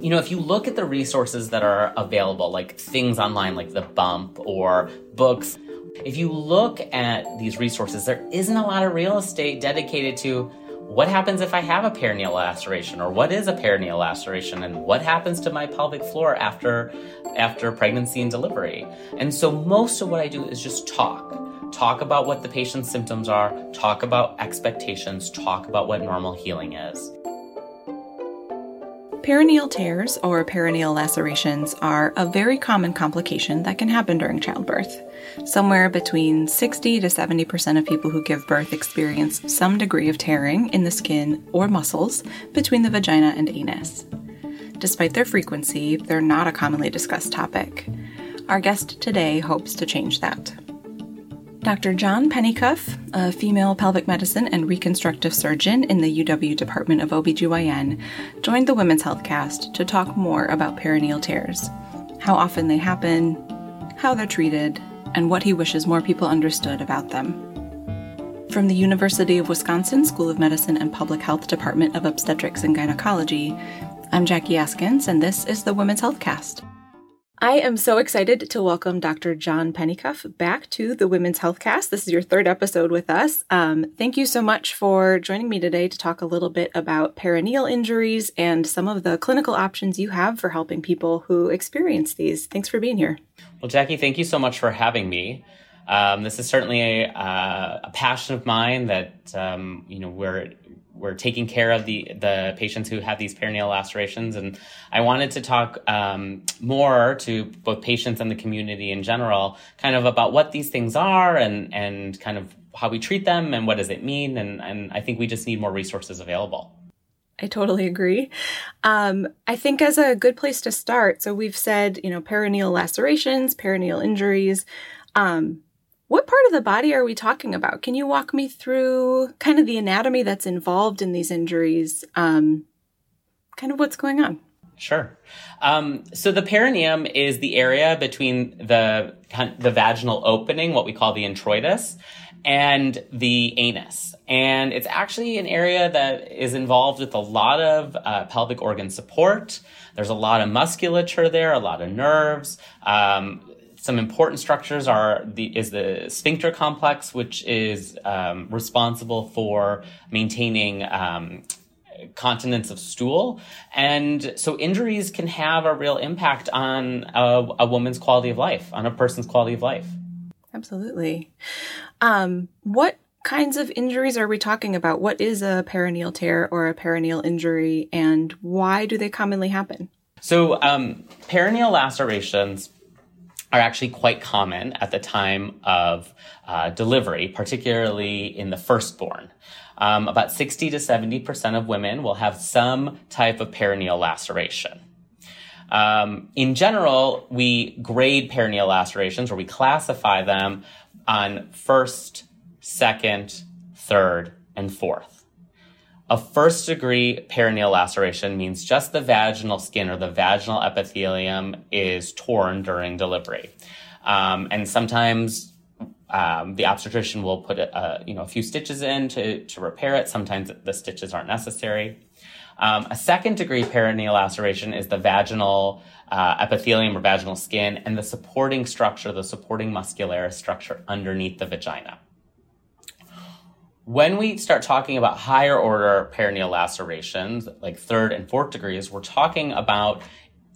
You know, if you look at the resources that are available, like things online like The Bump or books, if you look at these resources, there isn't a lot of real estate dedicated to what happens if I have a perineal laceration or what is a perineal laceration and what happens to my pelvic floor after after pregnancy and delivery. And so most of what I do is just talk. Talk about what the patient's symptoms are, talk about expectations, talk about what normal healing is. Perineal tears or perineal lacerations are a very common complication that can happen during childbirth. Somewhere between 60 to 70% of people who give birth experience some degree of tearing in the skin or muscles between the vagina and anus. Despite their frequency, they're not a commonly discussed topic. Our guest today hopes to change that. Dr. Jon Pennycuff, a female pelvic medicine and reconstructive surgeon in the UW Department of OBGYN, joined the Women's Healthcast to talk more about perineal tears, how often they happen, how they're treated, and what he wishes more people understood about them. From the University of Wisconsin School of Medicine and Public Health Department of Obstetrics and Gynecology, I'm Jackie Askins, and this is the Women's Healthcast. I am so excited to welcome Dr. Jon Pennycuff back to the Women's Healthcast. This is your third episode with us. Um, thank you so much for joining me today to talk a little bit about perineal injuries and some of the clinical options you have for helping people who experience these. Thanks for being here. Well, Jackie, thank you so much for having me. Um, this is certainly a, uh, a, passion of mine that um, you know we're we're taking care of the the patients who have these perineal lacerations, and I wanted to talk um, more to both patients and the community in general, kind of about what these things are and and kind of how we treat them and what does it mean, and and I think we just need more resources available. I totally agree. Um, I think as a good place to start, so we've said you know perineal lacerations, perineal injuries. Um, what part of the body are we talking about? Can you walk me through kind of the anatomy that's involved in these injuries? Um, kind of what's going on? Sure. Um, so the perineum is the area between the the vaginal opening, what we call the introitus, and the anus. And it's actually an area that is involved with a lot of uh, pelvic organ support. There's a lot of musculature there, a lot of nerves. Um, some important structures are the is the sphincter complex, which is um, responsible for maintaining um, continence of stool, and so injuries can have a real impact on a, a woman's quality of life, on a person's quality of life. Absolutely. Um, what kinds of injuries are we talking about? What is a perineal tear or a perineal injury, and why do they commonly happen? So, um, perineal lacerations are actually quite common at the time of uh, delivery, particularly in the firstborn. Um, about 60 to 70% of women will have some type of perineal laceration. Um, in general, we grade perineal lacerations or we classify them on first, second, third, and fourth. A first degree perineal laceration means just the vaginal skin or the vaginal epithelium is torn during delivery. Um, and sometimes um, the obstetrician will put a, you know, a few stitches in to, to repair it. Sometimes the stitches aren't necessary. Um, a second degree perineal laceration is the vaginal uh, epithelium or vaginal skin and the supporting structure, the supporting muscularis structure underneath the vagina. When we start talking about higher order perineal lacerations, like third and fourth degrees, we're talking about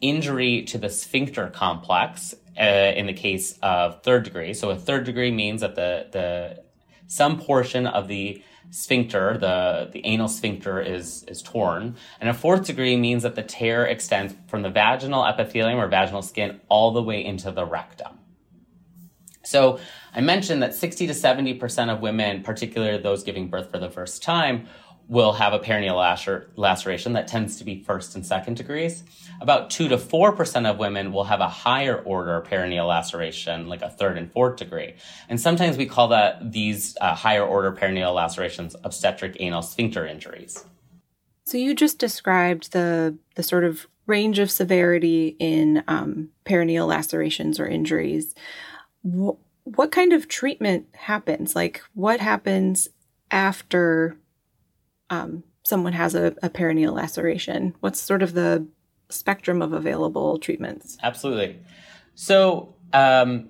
injury to the sphincter complex uh, in the case of third degree. So a third degree means that the, the some portion of the sphincter, the, the anal sphincter is, is torn. And a fourth degree means that the tear extends from the vaginal epithelium or vaginal skin all the way into the rectum. So I mentioned that 60 to 70% of women, particularly those giving birth for the first time, will have a perineal lacer- laceration that tends to be first and second degrees. About 2 to 4% of women will have a higher order perineal laceration, like a third and fourth degree. And sometimes we call that these uh, higher order perineal lacerations obstetric anal sphincter injuries. So you just described the the sort of range of severity in um, perineal lacerations or injuries what kind of treatment happens? Like, what happens after um, someone has a, a perineal laceration? What's sort of the spectrum of available treatments? Absolutely. So, um,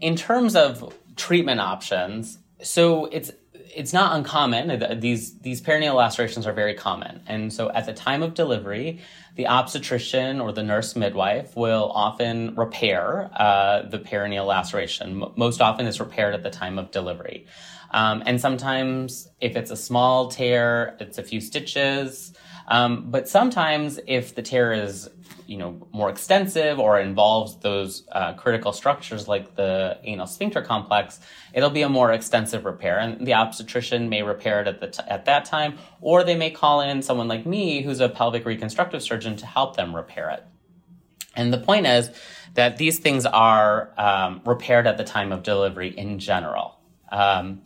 in terms of treatment options, so it's it's not uncommon. These these perineal lacerations are very common, and so at the time of delivery, the obstetrician or the nurse midwife will often repair uh, the perineal laceration. Most often, it's repaired at the time of delivery, um, and sometimes if it's a small tear, it's a few stitches. Um, but sometimes, if the tear is you know more extensive or involves those uh, critical structures like the anal sphincter complex, it'll be a more extensive repair, and the obstetrician may repair it at the t- at that time, or they may call in someone like me, who's a pelvic reconstructive surgeon, to help them repair it. And the point is that these things are um, repaired at the time of delivery in general. Um,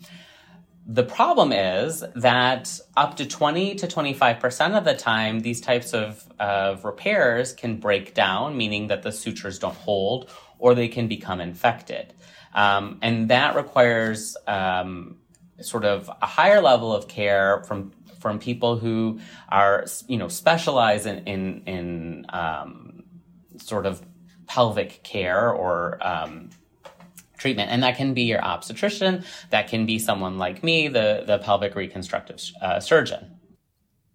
the problem is that up to 20 to 25% of the time, these types of, of repairs can break down, meaning that the sutures don't hold or they can become infected. Um, and that requires um, sort of a higher level of care from from people who are you know specialize in in, in um, sort of pelvic care or um, treatment. And that can be your obstetrician, that can be someone like me, the, the pelvic reconstructive uh, surgeon.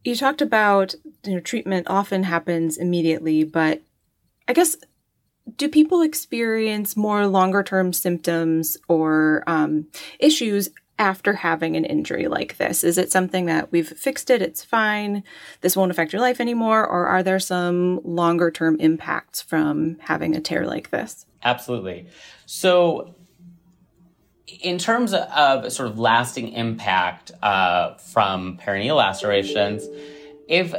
You talked about you know, treatment often happens immediately, but I guess do people experience more longer term symptoms or um, issues after having an injury like this? Is it something that we've fixed it, it's fine, this won't affect your life anymore, or are there some longer term impacts from having a tear like this? Absolutely. So, in terms of sort of lasting impact uh, from perineal lacerations, if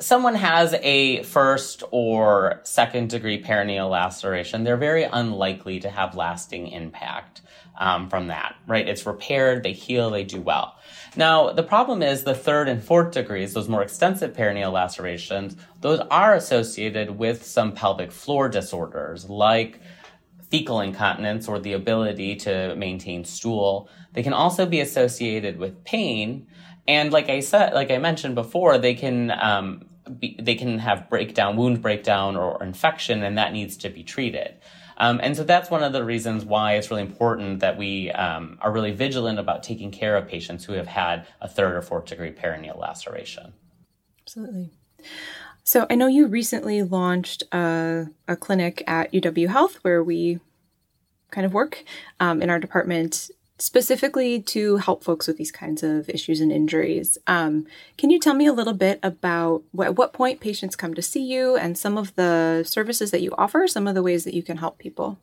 someone has a first or second degree perineal laceration, they're very unlikely to have lasting impact um, from that, right? It's repaired, they heal, they do well. Now, the problem is the third and fourth degrees, those more extensive perineal lacerations, those are associated with some pelvic floor disorders like fecal incontinence or the ability to maintain stool. They can also be associated with pain. And like I said, like I mentioned before, they can, um, be, they can have breakdown, wound breakdown or infection, and that needs to be treated. Um, and so that's one of the reasons why it's really important that we um, are really vigilant about taking care of patients who have had a third or fourth degree perineal laceration. Absolutely. So I know you recently launched a, a clinic at UW Health where we kind of work um, in our department specifically to help folks with these kinds of issues and injuries. Um, can you tell me a little bit about wh- at what point patients come to see you and some of the services that you offer, some of the ways that you can help people?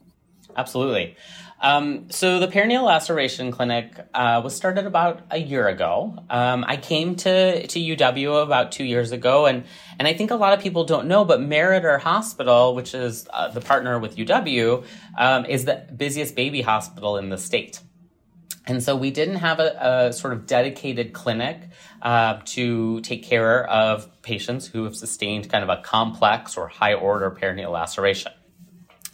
Absolutely. Um, so the perineal laceration clinic uh, was started about a year ago. Um, I came to to UW about two years ago, and and I think a lot of people don't know, but Meriter Hospital, which is uh, the partner with UW, um, is the busiest baby hospital in the state. And so we didn't have a, a sort of dedicated clinic uh, to take care of patients who have sustained kind of a complex or high order perineal laceration.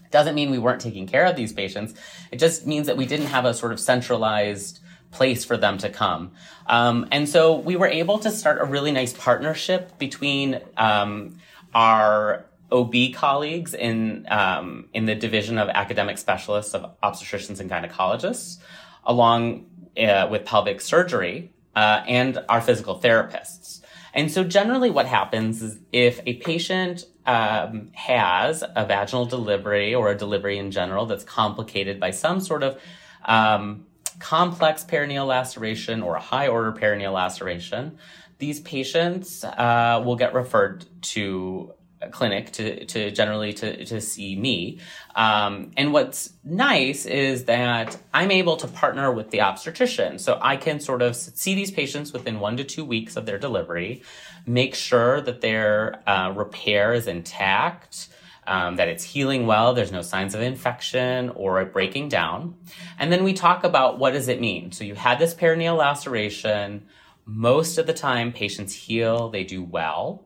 It Doesn't mean we weren't taking care of these patients. It just means that we didn't have a sort of centralized place for them to come. Um, and so we were able to start a really nice partnership between um, our OB colleagues in um, in the division of academic specialists of obstetricians and gynecologists, along uh, with pelvic surgery uh, and our physical therapists. And so generally what happens is if a patient um, has a vaginal delivery or a delivery in general that's complicated by some sort of um, complex perineal laceration or a high order perineal laceration, these patients uh, will get referred to clinic to, to generally to, to see me. Um, and what's nice is that I'm able to partner with the obstetrician. So I can sort of see these patients within one to two weeks of their delivery, make sure that their uh, repair is intact. Um, that it's healing well, there's no signs of infection or breaking down. And then we talk about what does it mean? So you had this perineal laceration. Most of the time, patients heal, they do well.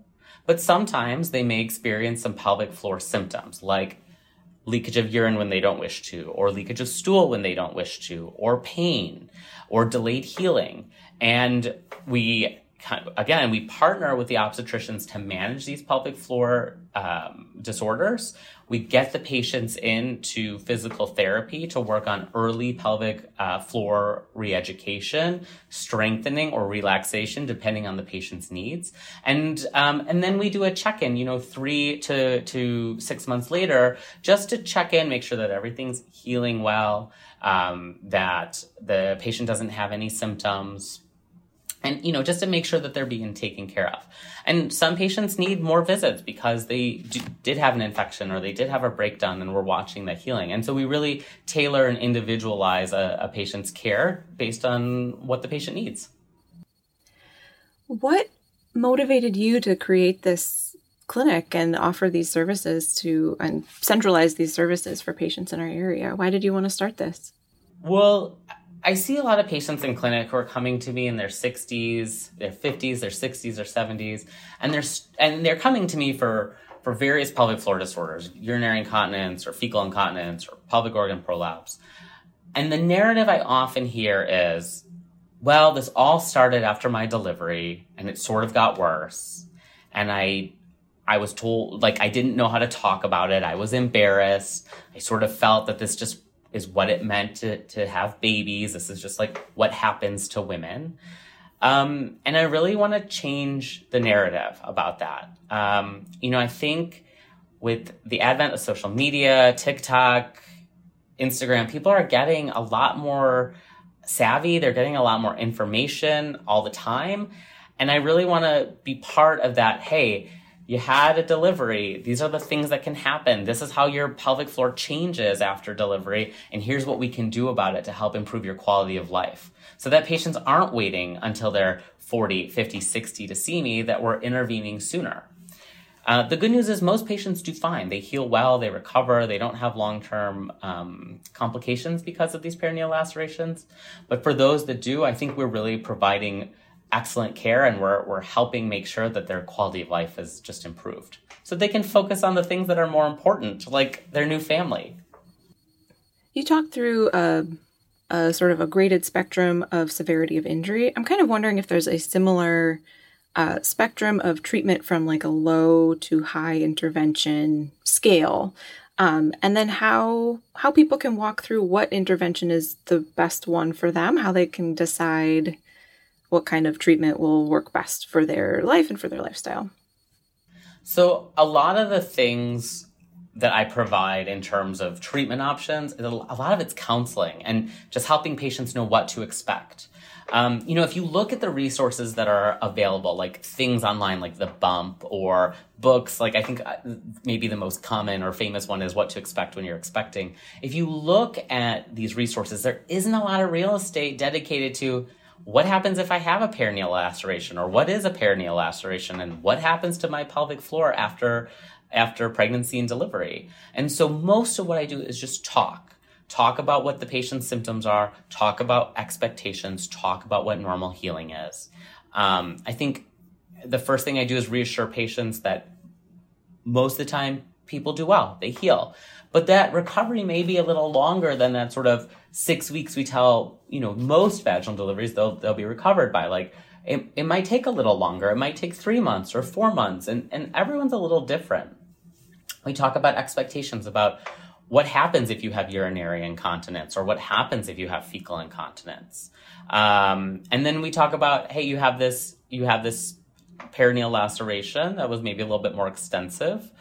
But sometimes they may experience some pelvic floor symptoms like leakage of urine when they don't wish to, or leakage of stool when they don't wish to, or pain, or delayed healing. And we again, we partner with the obstetricians to manage these pelvic floor um, disorders. We get the patients into physical therapy to work on early pelvic uh, floor reeducation, strengthening, or relaxation, depending on the patient's needs. And um, and then we do a check in, you know, three to to six months later, just to check in, make sure that everything's healing well, um, that the patient doesn't have any symptoms and you know just to make sure that they're being taken care of. And some patients need more visits because they d- did have an infection or they did have a breakdown and we're watching that healing. And so we really tailor and individualize a, a patient's care based on what the patient needs. What motivated you to create this clinic and offer these services to and centralize these services for patients in our area? Why did you want to start this? Well I see a lot of patients in clinic who are coming to me in their 60s, their 50s, their 60s, their 70s, and they're and they're coming to me for for various pelvic floor disorders, urinary incontinence or fecal incontinence or pelvic organ prolapse. And the narrative I often hear is, well, this all started after my delivery and it sort of got worse. And I I was told like I didn't know how to talk about it. I was embarrassed. I sort of felt that this just is what it meant to, to have babies. This is just like what happens to women. Um, and I really want to change the narrative about that. Um, you know, I think with the advent of social media, TikTok, Instagram, people are getting a lot more savvy. They're getting a lot more information all the time. And I really want to be part of that. Hey, you had a delivery. These are the things that can happen. This is how your pelvic floor changes after delivery. And here's what we can do about it to help improve your quality of life. So that patients aren't waiting until they're 40, 50, 60 to see me, that we're intervening sooner. Uh, the good news is most patients do fine. They heal well, they recover, they don't have long term um, complications because of these perineal lacerations. But for those that do, I think we're really providing excellent care and we're, we're helping make sure that their quality of life is just improved. So they can focus on the things that are more important like their new family. You talked through a, a sort of a graded spectrum of severity of injury. I'm kind of wondering if there's a similar uh, spectrum of treatment from like a low to high intervention scale. Um, and then how how people can walk through what intervention is the best one for them how they can decide what kind of treatment will work best for their life and for their lifestyle. So, a lot of the things that I provide in terms of treatment options, a lot of it's counseling and just helping patients know what to expect. Um, you know, if you look at the resources that are available, like things online like The Bump or books, like I think uh, maybe the most common or famous one is What to Expect When You're Expecting. If you look at these resources, there isn't a lot of real estate dedicated to what happens if I have a perineal laceration or what is a perineal laceration and what happens to my pelvic floor after after pregnancy and delivery. And so most of what I do is just talk. Talk about what the patient's symptoms are, talk about expectations, talk about what normal healing is. Um, I think the first thing I do is reassure patients that most of the time people do well, they heal. But that recovery may be a little longer than that sort of six weeks we tell, you know, most vaginal deliveries they'll they'll be recovered by. Like it, it might take a little longer. It might take three months or four months, and, and everyone's a little different. We talk about expectations about what happens if you have urinary incontinence or what happens if you have fecal incontinence. Um, and then we talk about, hey, you have this, you have this perineal laceration that was maybe a little bit more extensive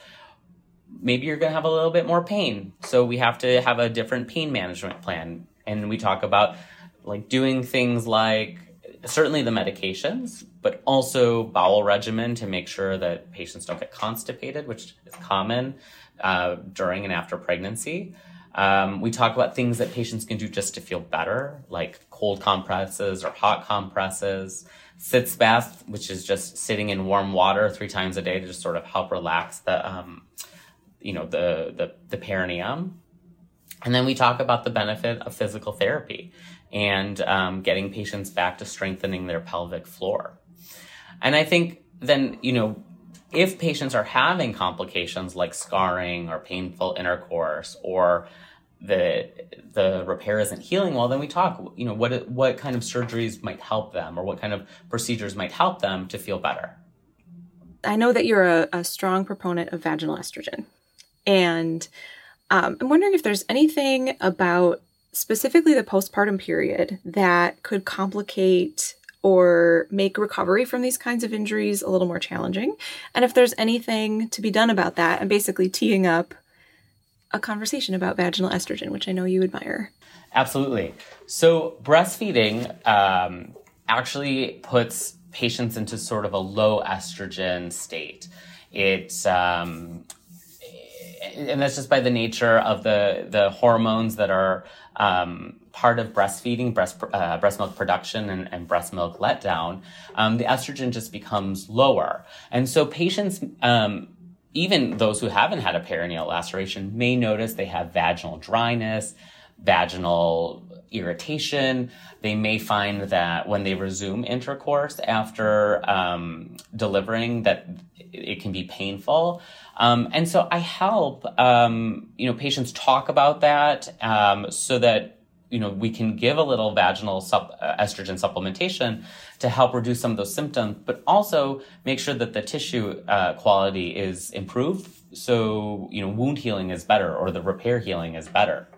maybe you're going to have a little bit more pain. So we have to have a different pain management plan. And we talk about like doing things like certainly the medications, but also bowel regimen to make sure that patients don't get constipated, which is common uh, during and after pregnancy. Um, we talk about things that patients can do just to feel better, like cold compresses or hot compresses. Sitz bath, which is just sitting in warm water three times a day to just sort of help relax the um, you know the the, the perineum and then we talk about the benefit of physical therapy and um, getting patients back to strengthening their pelvic floor and i think then you know if patients are having complications like scarring or painful intercourse or the the repair isn't healing well, then we talk. You know, what what kind of surgeries might help them, or what kind of procedures might help them to feel better. I know that you're a, a strong proponent of vaginal estrogen, and um, I'm wondering if there's anything about specifically the postpartum period that could complicate or make recovery from these kinds of injuries a little more challenging, and if there's anything to be done about that, and basically teeing up a conversation about vaginal estrogen, which I know you admire. Absolutely. So, breastfeeding um, actually puts patients into sort of a low estrogen state. It's um, and that's just by the nature of the the hormones that are um, part of breastfeeding, breast uh, breast milk production, and, and breast milk letdown. Um, the estrogen just becomes lower, and so patients um, even those who haven't had a perineal laceration may notice they have vaginal dryness, vaginal irritation. They may find that when they resume intercourse after um, delivering, that it can be painful. Um, and so I help, um, you know, patients talk about that um, so that you know, we can give a little vaginal sup- uh, estrogen supplementation to help reduce some of those symptoms, but also make sure that the tissue uh, quality is improved. So, you know, wound healing is better or the repair healing is better.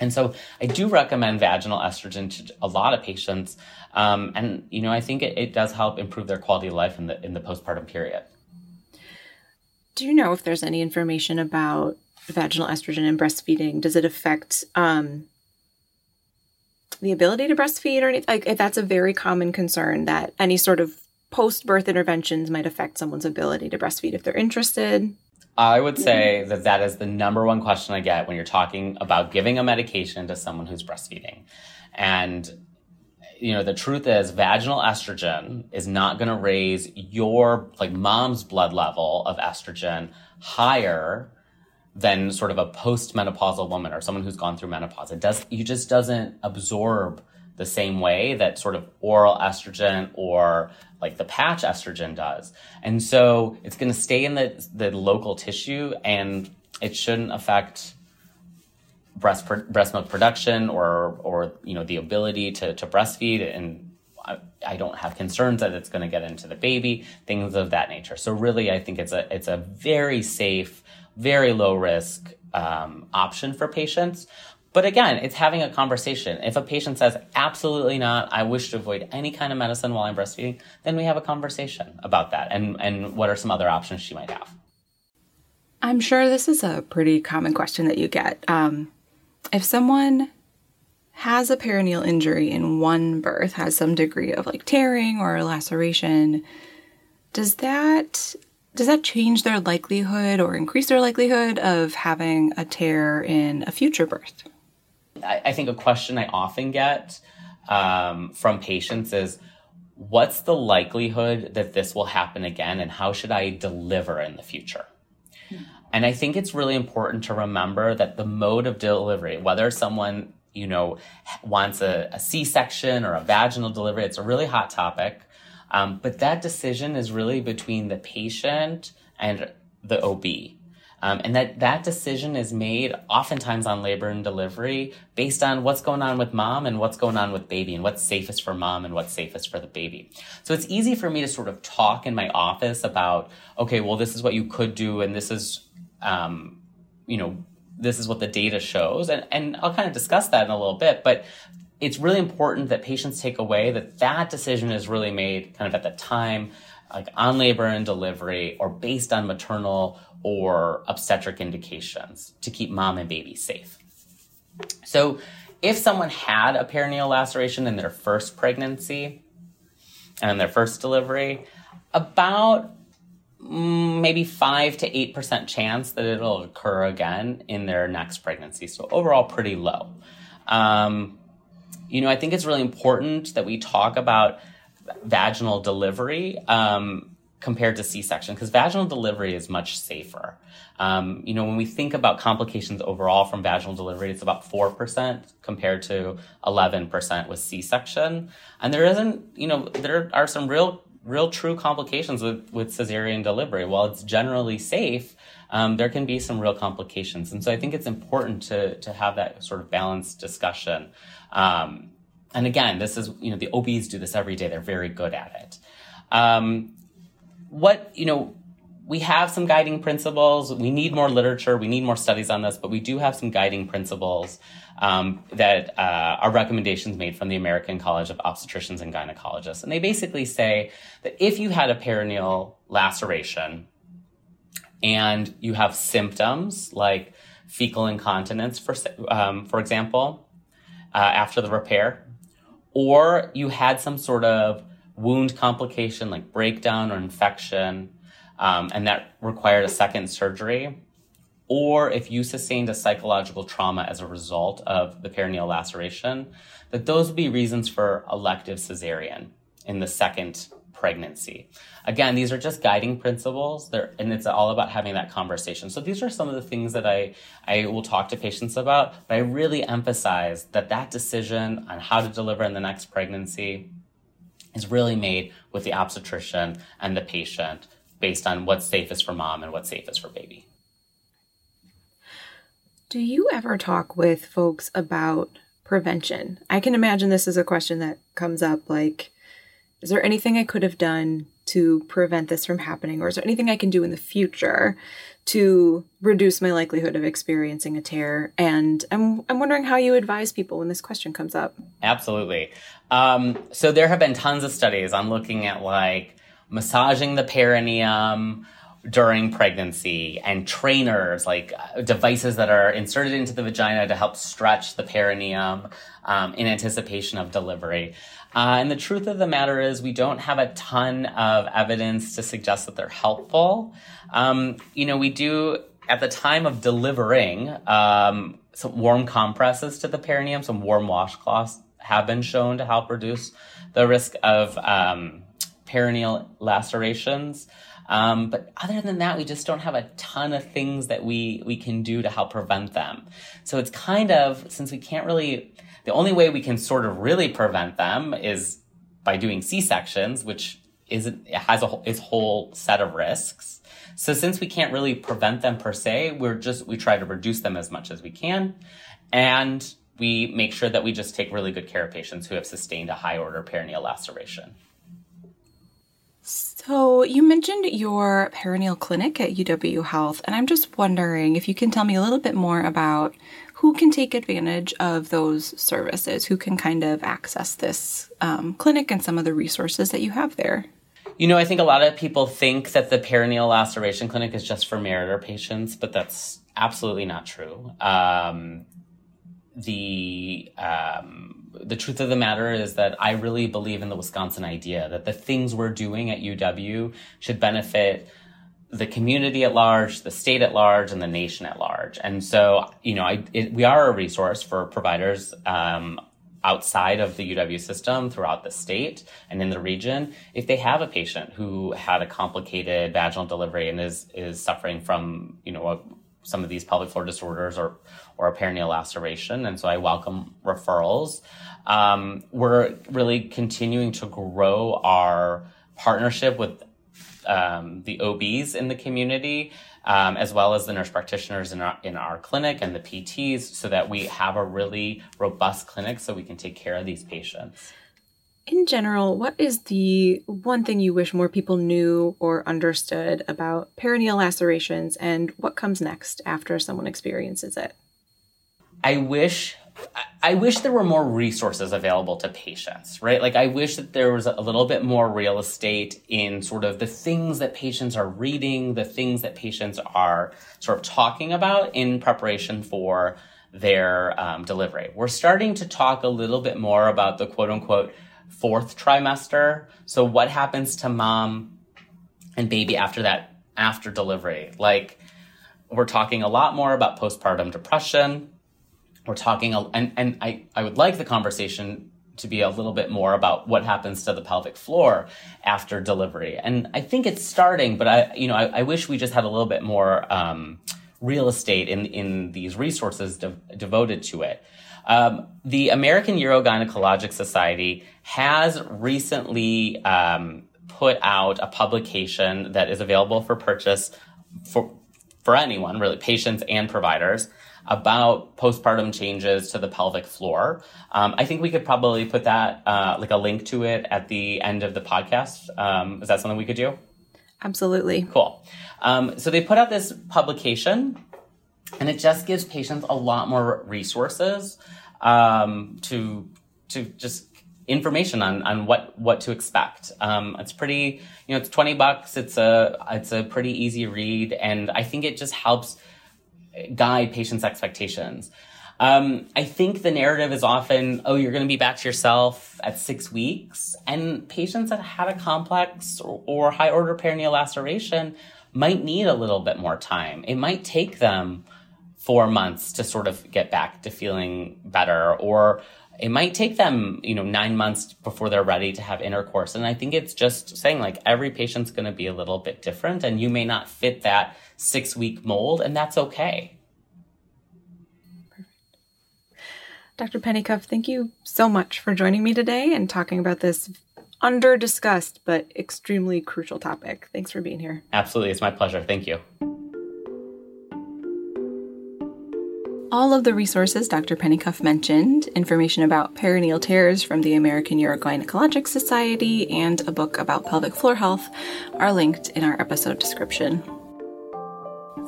And so I do recommend vaginal estrogen to a lot of patients. Um, and, you know, I think it, it does help improve their quality of life in the, in the postpartum period. Do you know if there's any information about vaginal estrogen and breastfeeding? Does it affect um, the ability to breastfeed or anything like if that's a very common concern that any sort of post birth interventions might affect someone's ability to breastfeed if they're interested I would say that that is the number one question I get when you're talking about giving a medication to someone who's breastfeeding. And, you know, the truth is vaginal estrogen is not going to raise your, like, mom's blood level of estrogen higher than sort of a postmenopausal woman or someone who's gone through menopause. It does you just doesn't absorb the same way that sort of oral estrogen or like the patch estrogen does. And so it's going to stay in the the local tissue and it shouldn't affect breast breast milk production or or you know the ability to to breastfeed and I, I don't have concerns that it's going to get into the baby, things of that nature. So really, I think it's a it's a very safe very low risk um, option for patients. But again, it's having a conversation. If a patient says, absolutely not, I wish to avoid any kind of medicine while I'm breastfeeding, then we have a conversation about that and, and what are some other options she might have. I'm sure this is a pretty common question that you get. Um, if someone has a perineal injury in one birth, has some degree of like tearing or laceration, does that does that change their likelihood or increase their likelihood of having a tear in a future birth? I, I think a question I often get um, from patients is what's the likelihood that this will happen again and how should I deliver in the future? Mm-hmm. And I think it's really important to remember that the mode of delivery, whether someone you know wants a a C-section or a vaginal delivery, it's a really hot topic. Um, but that decision is really between the patient and the OB. Um, and that, that decision is made oftentimes on labor and delivery based on what's going on with mom and what's going on with baby and what's safest for mom and what's safest for the baby. So it's easy for me to sort of talk in my office about, okay, well, this is what you could do and this is, um, you know, this is what the data shows. And, and I'll kind of discuss that in a little bit. But it's really important that patients take away that that decision is really made kind of at the time, like on labor and delivery, or based on maternal or obstetric indications to keep mom and baby safe. So, if someone had a perineal laceration in their first pregnancy and in their first delivery, about maybe 5 to 8% chance that it'll occur again in their next pregnancy. So, overall, pretty low. Um, you know, I think it's really important that we talk about vaginal delivery um, compared to C-section because vaginal delivery is much safer. Um, you know, when we think about complications overall from vaginal delivery, it's about 4% compared to 11% with C-section. And there isn't, you know, there are some real real true complications with, with cesarean delivery. While it's generally safe, um, there can be some real complications. And so I think it's important to, to have that sort of balanced discussion. Um, and again, this is, you know, the OBs do this every day. They're very good at it. Um, what, you know, we have some guiding principles. We need more literature. We need more studies on this, but we do have some guiding principles um, that uh, are recommendations made from the American College of Obstetricians and Gynecologists. And they basically say that if you had a perineal laceration and you have symptoms like fecal incontinence, for, um, for example, uh, after the repair, or you had some sort of wound complication like breakdown or infection, um, and that required a second surgery, or if you sustained a psychological trauma as a result of the perineal laceration, that those would be reasons for elective cesarean in the second pregnancy. Again, these are just guiding principles, and it's all about having that conversation. So these are some of the things that I, I will talk to patients about, but I really emphasize that that decision on how to deliver in the next pregnancy is really made with the obstetrician and the patient based on what's safest for mom and what's safest for baby. Do you ever talk with folks about prevention? I can imagine this is a question that comes up like, is there anything I could have done to prevent this from happening? Or is there anything I can do in the future to reduce my likelihood of experiencing a tear? And I'm, I'm wondering how you advise people when this question comes up. Absolutely. Um, so there have been tons of studies on looking at like massaging the perineum, during pregnancy and trainers like uh, devices that are inserted into the vagina to help stretch the perineum um, in anticipation of delivery uh, and the truth of the matter is, we don't have a ton of evidence to suggest that they're helpful. Um, you know, we do at the time of delivering um, some warm compresses to the perineum, some warm washcloths have been shown to help reduce the risk of um, perineal lacerations. Um, but other than that, we just don't have a ton of things that we we can do to help prevent them. So it's kind of since we can't really the only way we can sort of really prevent them is by doing C sections, which is has a its whole set of risks. So since we can't really prevent them per se, we're just we try to reduce them as much as we can, and we make sure that we just take really good care of patients who have sustained a high order perineal laceration. So, you mentioned your perineal clinic at UW Health, and I'm just wondering if you can tell me a little bit more about who can take advantage of those services, who can kind of access this um, clinic and some of the resources that you have there. You know, I think a lot of people think that the perineal laceration clinic is just for Meriter patients, but that's absolutely not true. Um, the um, the truth of the matter is that I really believe in the Wisconsin idea that the things we're doing at UW should benefit the community at large, the state at large, and the nation at large. And so, you know, I, it, we are a resource for providers um, outside of the UW system throughout the state and in the region. If they have a patient who had a complicated vaginal delivery and is is suffering from, you know, a, some of these pelvic floor disorders or or a perineal laceration, and so I welcome referrals. Um, we're really continuing to grow our partnership with um, the OBs in the community, um, as well as the nurse practitioners in our, in our clinic and the PTs, so that we have a really robust clinic so we can take care of these patients. In general, what is the one thing you wish more people knew or understood about perineal lacerations and what comes next after someone experiences it? I wish I wish there were more resources available to patients, right? Like, I wish that there was a little bit more real estate in sort of the things that patients are reading, the things that patients are sort of talking about in preparation for their um, delivery. We're starting to talk a little bit more about the quote unquote fourth trimester. So, what happens to mom and baby after that, after delivery? Like, we're talking a lot more about postpartum depression we're talking and and I, I would like the conversation to be a little bit more about what happens to the pelvic floor after delivery. And i think it's starting but i you know i, I wish we just had a little bit more um, real estate in in these resources de- devoted to it. Um, the american urogynecologic society has recently um, put out a publication that is available for purchase for for anyone, really, patients and providers, about postpartum changes to the pelvic floor. Um, I think we could probably put that, uh, like a link to it at the end of the podcast. Um, is that something we could do? Absolutely. Cool. Um, so they put out this publication, and it just gives patients a lot more resources um, to to just information on, on what, what to expect. Um, it's pretty, you know, it's 20 bucks. It's a, it's a pretty easy read. And I think it just helps guide patients' expectations. Um, I think the narrative is often, oh, you're going to be back to yourself at six weeks. And patients that had a complex or, or high order perineal laceration might need a little bit more time. It might take them four months to sort of get back to feeling better or it might take them, you know, nine months before they're ready to have intercourse. And I think it's just saying like every patient's going to be a little bit different and you may not fit that six week mold and that's okay. Dr. Pennycuff, thank you so much for joining me today and talking about this under discussed but extremely crucial topic. Thanks for being here. Absolutely. It's my pleasure. Thank you. All of the resources Dr. Pennycuff mentioned, information about perineal tears from the American Urogynecologic Society, and a book about pelvic floor health are linked in our episode description.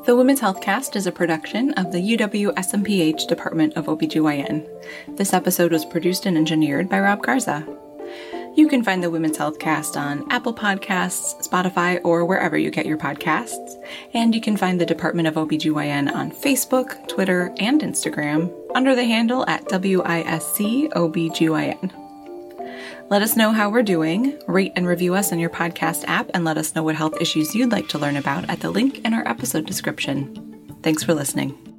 The Women's Healthcast is a production of the UW SMPH Department of OBGYN. This episode was produced and engineered by Rob Garza. You can find the Women's Healthcast on Apple Podcasts, Spotify, or wherever you get your podcasts. And you can find the Department of OBGYN on Facebook, Twitter, and Instagram under the handle at WISC Let us know how we're doing, rate and review us in your podcast app, and let us know what health issues you'd like to learn about at the link in our episode description. Thanks for listening.